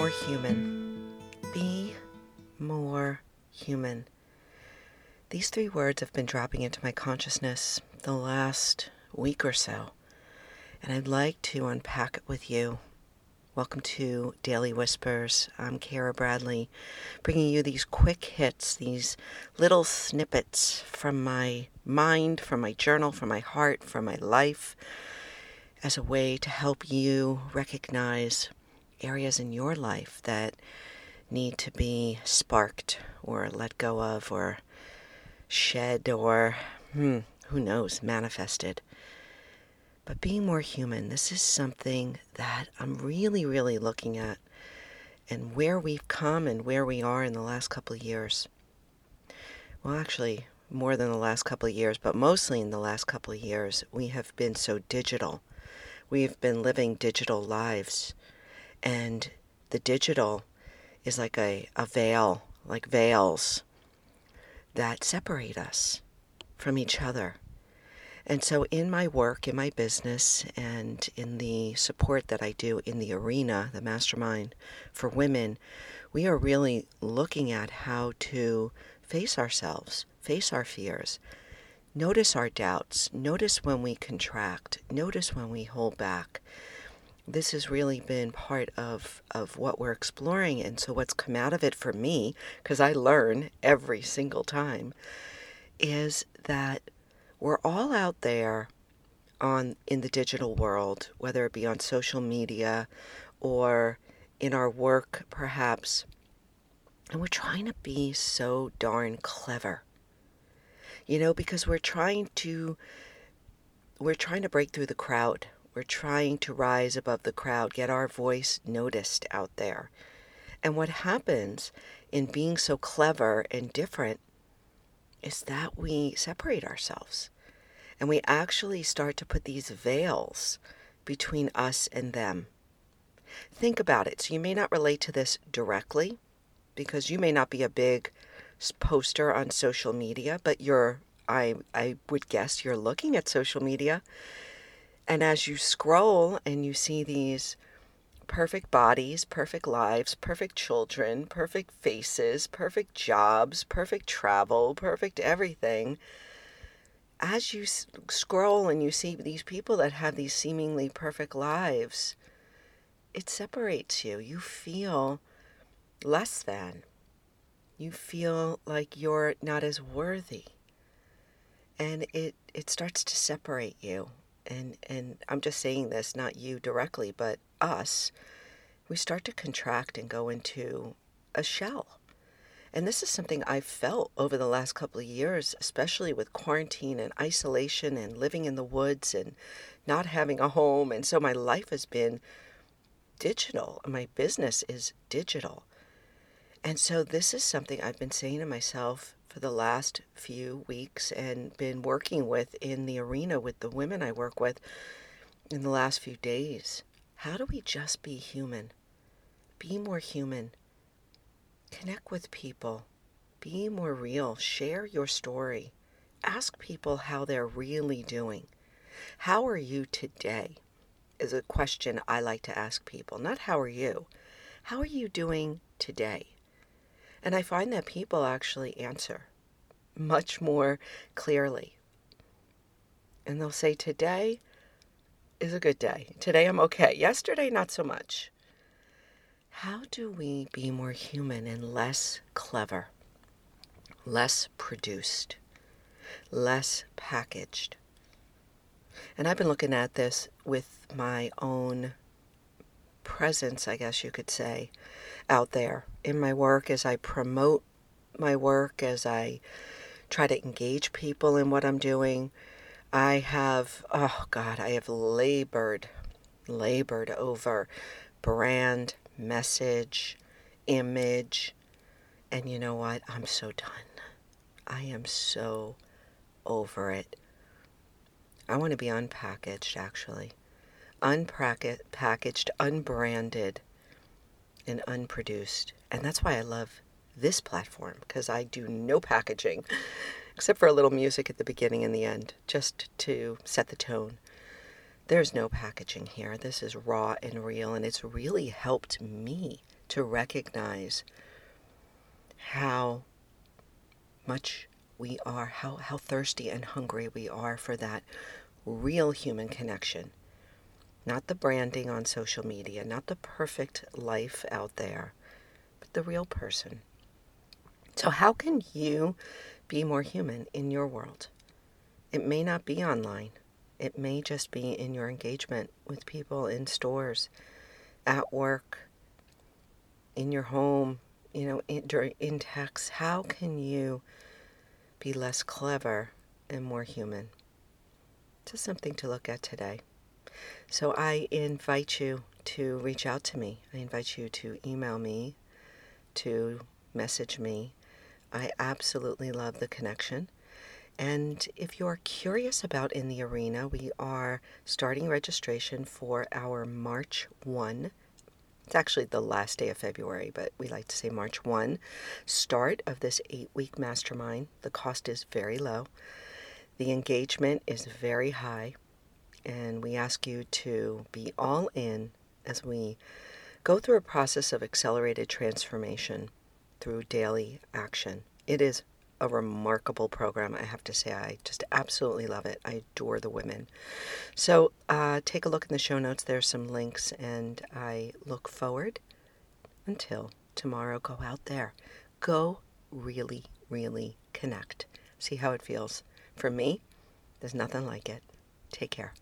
more human. Be more human. These three words have been dropping into my consciousness the last week or so, and I'd like to unpack it with you. Welcome to Daily Whispers. I'm Kara Bradley, bringing you these quick hits, these little snippets from my mind, from my journal, from my heart, from my life, as a way to help you recognize areas in your life that need to be sparked or let go of or shed or, hmm, who knows, manifested. But being more human, this is something that I'm really, really looking at and where we've come and where we are in the last couple of years. Well, actually, more than the last couple of years, but mostly in the last couple of years, we have been so digital. We've been living digital lives. And the digital is like a, a veil, like veils that separate us from each other. And so, in my work, in my business, and in the support that I do in the arena, the mastermind for women, we are really looking at how to face ourselves, face our fears, notice our doubts, notice when we contract, notice when we hold back, this has really been part of, of what we're exploring. And so, what's come out of it for me, because I learn every single time, is that we're all out there on in the digital world, whether it be on social media or in our work, perhaps, and we're trying to be so darn clever. You know, because we're trying to we're trying to break through the crowd. We're trying to rise above the crowd, get our voice noticed out there. And what happens in being so clever and different is that we separate ourselves and we actually start to put these veils between us and them. Think about it. So, you may not relate to this directly because you may not be a big poster on social media, but you're, I, I would guess, you're looking at social media and as you scroll and you see these perfect bodies, perfect lives, perfect children, perfect faces, perfect jobs, perfect travel, perfect everything, as you scroll and you see these people that have these seemingly perfect lives, it separates you. You feel less than. You feel like you're not as worthy. And it, it starts to separate you and and I'm just saying this not you directly but us we start to contract and go into a shell. And this is something I've felt over the last couple of years especially with quarantine and isolation and living in the woods and not having a home. And so my life has been digital. My business is digital and so this is something I've been saying to myself for the last few weeks and been working with in the arena with the women I work with in the last few days. How do we just be human? Be more human. Connect with people. Be more real. Share your story. Ask people how they're really doing. How are you today? Is a question I like to ask people. Not how are you? How are you doing today? And I find that people actually answer much more clearly. And they'll say, Today is a good day. Today I'm okay. Yesterday, not so much. How do we be more human and less clever, less produced, less packaged? And I've been looking at this with my own presence, I guess you could say, out there in my work as I promote my work, as I try to engage people in what I'm doing. I have, oh God, I have labored, labored over brand, message, image. And you know what? I'm so done. I am so over it. I want to be unpackaged, actually. Unpackaged, unbranded, and unproduced. And that's why I love this platform because I do no packaging except for a little music at the beginning and the end just to set the tone. There's no packaging here. This is raw and real, and it's really helped me to recognize how much we are, how, how thirsty and hungry we are for that real human connection. Not the branding on social media, not the perfect life out there, but the real person. So, how can you be more human in your world? It may not be online, it may just be in your engagement with people in stores, at work, in your home, you know, in, during, in text. How can you be less clever and more human? Just something to look at today. So I invite you to reach out to me. I invite you to email me, to message me. I absolutely love the connection. And if you're curious about In the Arena, we are starting registration for our March 1. It's actually the last day of February, but we like to say March 1 start of this eight week mastermind. The cost is very low, the engagement is very high, and we ask you to be all in as we go through a process of accelerated transformation through daily action. It is a remarkable program. I have to say, I just absolutely love it. I adore the women. So uh, take a look in the show notes. There's some links, and I look forward until tomorrow. Go out there. Go really, really connect. See how it feels. For me, there's nothing like it. Take care.